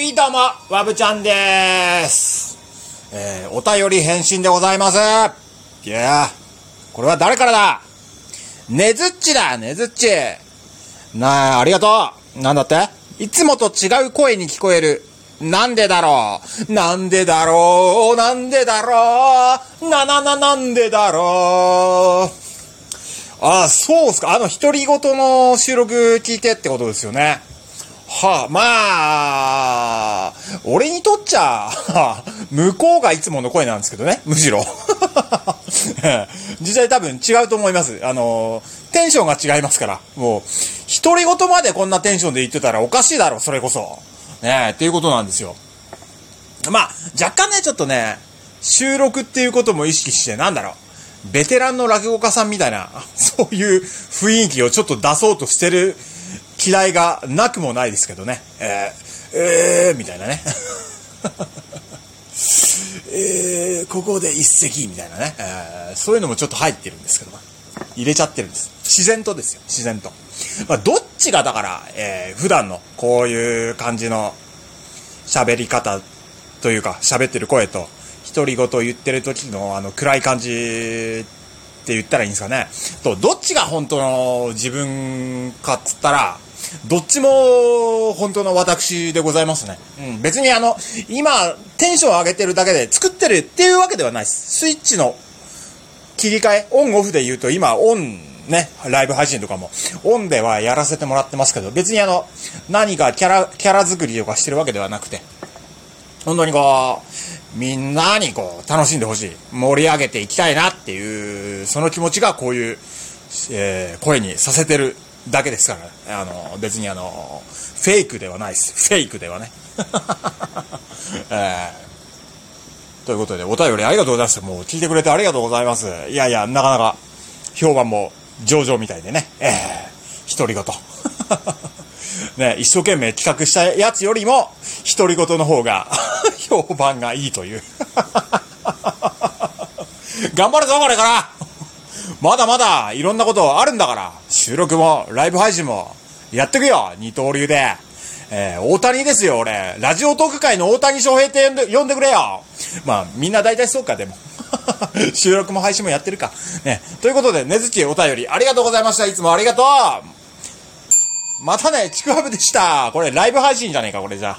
はい、どうも、わぶちゃんです。えー、お便り返信でございます。いやー、これは誰からだ？ねずっちだ、ねずっち。なあ、ありがとう。なんだって？いつもと違う声に聞こえる。なんでだろう？なんでだろう？なんでだろう？ななななんでだろう？あ、そうっすか。あの、独り言の収録聞いてってことですよね。はあ、まあ、俺にとっちゃ、向こうがいつもの声なんですけどね、むしろ。実際多分違うと思います。あの、テンションが違いますから。もう、独り言までこんなテンションで言ってたらおかしいだろ、それこそ。ねえ、っていうことなんですよ。まあ、若干ね、ちょっとね、収録っていうことも意識して、なんだろう。ベテランの落語家さんみたいな、そういう雰囲気をちょっと出そうとしてる嫌いがなくもないですけどね。えー、えー、みたいなね。えー、ここで一席みたいなね、えー、そういうのもちょっと入ってるんですけど、入れちゃってるんです。自然とですよ、自然と。まあ、どっちがだから、えー、普段のこういう感じの喋り方というか、喋ってる声と、独り言言ってる時のあの暗い感じって言ったらいいんですかね。と、どっちが本当の自分かっつったら、どっちも本当の私でございますね。うん。別にあの、今、テンション上げてるだけで作ってるっていうわけではないです。スイッチの切り替え、オンオフで言うと今、オン、ね、ライブ配信とかも、オンではやらせてもらってますけど、別にあの、何かキャラ、キャラ作りとかしてるわけではなくて、本当にこう、みんなにこう、楽しんでほしい。盛り上げていきたいなっていう、その気持ちがこういう、えー、声にさせてるだけですから、あの、別にあの、フェイクではないです。フェイクではね。えー、ということで、お便りありがとうございます。もう聞いてくれてありがとうございます。いやいや、なかなか評判も上々みたいでね。えー、独り言。ね、一生懸命企画したやつよりも、独り言の方が 評判がいいという。頑張るぞ、これからまだまだいろんなことあるんだから、収録もライブ配信もやってくよ、二刀流で。えー、大谷ですよ、俺。ラジオトーク界の大谷翔平って呼んで呼んでくれよ。まあ、みんな大体そうか、でも。収録も配信もやってるか。ね。ということで、ねずちお便りありがとうございました。いつもありがとうまたね、ちくわぶでした。これライブ配信じゃねえか、これじゃ。